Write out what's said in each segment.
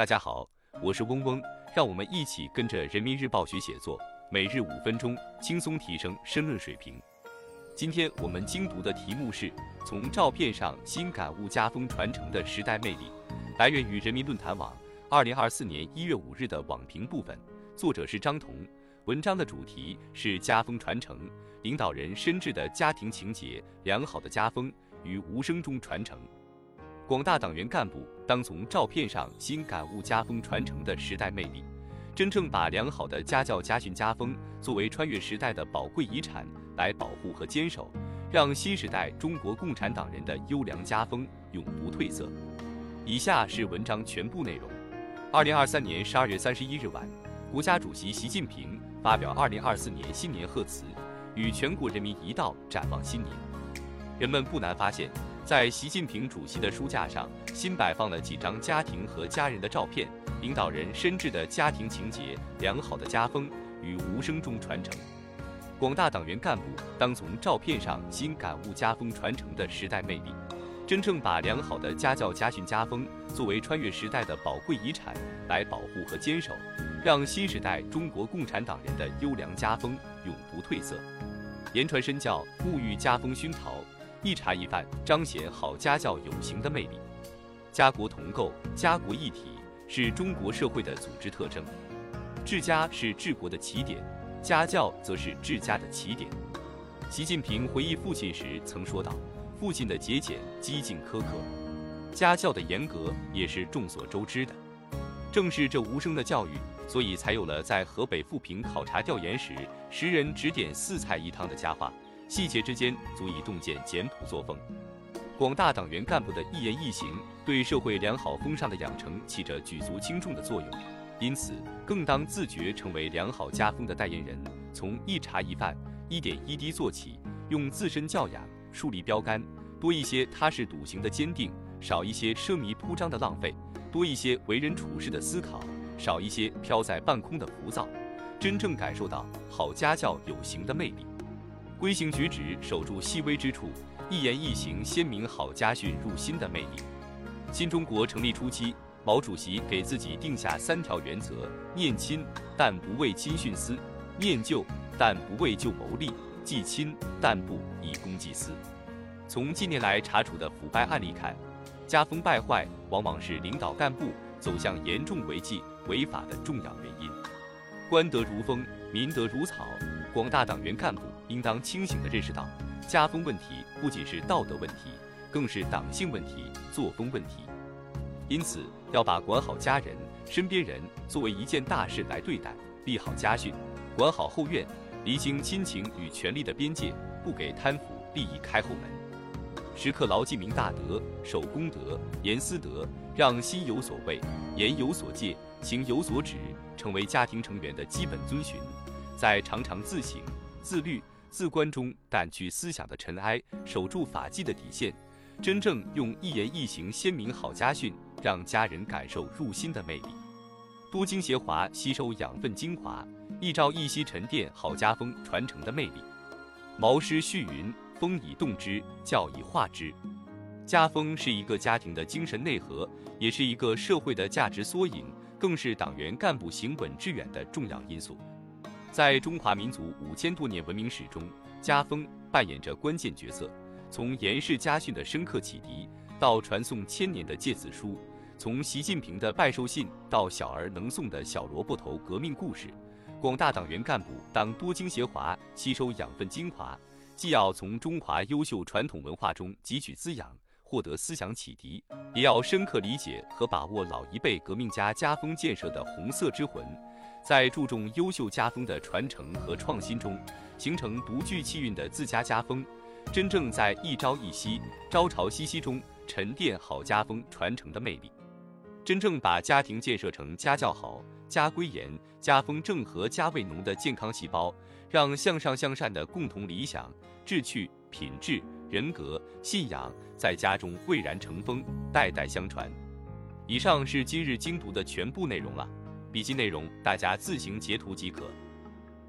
大家好，我是嗡嗡，让我们一起跟着人民日报学写作，每日五分钟，轻松提升申论水平。今天我们精读的题目是从照片上新感悟家风传承的时代魅力，来源于人民论坛网二零二四年一月五日的网评部分，作者是张彤。文章的主题是家风传承，领导人深挚的家庭情结，良好的家风于无声中传承。广大党员干部当从照片上新感悟家风传承的时代魅力，真正把良好的家教家训家风作为穿越时代的宝贵遗产来保护和坚守，让新时代中国共产党人的优良家风永不褪色。以下是文章全部内容。二零二三年十二月三十一日晚，国家主席习近平发表二零二四年新年贺词，与全国人民一道展望新年。人们不难发现。在习近平主席的书架上，新摆放了几张家庭和家人的照片。领导人深挚的家庭情结、良好的家风与无声中传承。广大党员干部当从照片上新感悟家风传承的时代魅力，真正把良好的家教家训家风作为穿越时代的宝贵遗产来保护和坚守，让新时代中国共产党人的优良家风永不褪色。言传身教，沐浴家风熏陶。一茶一饭，彰显好家教有形的魅力。家国同构、家国一体是中国社会的组织特征。治家是治国的起点，家教则是治家的起点。习近平回忆父亲时曾说道：“父亲的节俭、激进、苛刻，家教的严格也是众所周知的。正是这无声的教育，所以才有了在河北富平考察调研时，十人指点四菜一汤的佳话。”细节之间足以洞见简朴作风，广大党员干部的一言一行对社会良好风尚的养成起着举足轻重的作用，因此更当自觉成为良好家风的代言人。从一茶一饭、一点一滴做起，用自身教养树立标杆，多一些踏实笃行的坚定，少一些奢靡铺张的浪费，多一些为人处事的思考，少一些飘在半空的浮躁，真正感受到好家教有形的魅力。规行举止守住细微之处，一言一行鲜明好家训入心的魅力。新中国成立初期，毛主席给自己定下三条原则：念亲但不为亲徇私，念旧但不为旧谋利，记亲但不以公济私。从近年来查处的腐败案例看，家风败坏往往是领导干部走向严重违纪违法的重要原因。官德如风，民德如草。广大党员干部应当清醒地认识到，家风问题不仅是道德问题，更是党性问题、作风问题。因此，要把管好家人、身边人作为一件大事来对待，立好家训，管好后院，厘清亲情与权力的边界，不给贪腐利益开后门。时刻牢记明大德、守公德、严私德，让心有所畏、言有所戒、行有所止，成为家庭成员的基本遵循。在常常自省、自律、自观中掸去思想的尘埃，守住法纪的底线，真正用一言一行鲜明好家训，让家人感受入心的魅力。多精协华，吸收养分精华，一朝一夕沉淀好家风传承的魅力。毛诗序云：“风以动之，教以化之。”家风是一个家庭的精神内核，也是一个社会的价值缩影，更是党员干部行稳致远的重要因素。在中华民族五千多年文明史中，家风扮演着关键角色。从严氏家训的深刻启迪，到传颂千年的诫子书；从习近平的拜寿信到小儿能诵的小萝卜头革命故事，广大党员干部当多精协华，吸收养分精华，既要从中华优秀传统文化中汲取滋养，获得思想启迪，也要深刻理解和把握老一辈革命家家风建设的红色之魂。在注重优秀家风的传承和创新中，形成独具气韵的自家家风，真正在一朝一夕、朝朝夕夕中沉淀好家风传承的魅力，真正把家庭建设成家教好、家规严、家风正和家味浓的健康细胞，让向上向善的共同理想、志趣、品质、人格、信仰在家中蔚然成风，代代相传。以上是今日精读的全部内容了。笔记内容大家自行截图即可。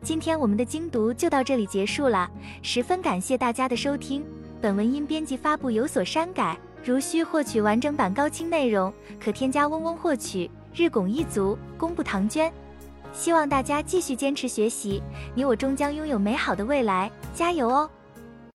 今天我们的精读就到这里结束了，十分感谢大家的收听。本文因编辑发布有所删改，如需获取完整版高清内容，可添加嗡嗡获取。日拱一卒，功不唐捐。希望大家继续坚持学习，你我终将拥有美好的未来，加油哦！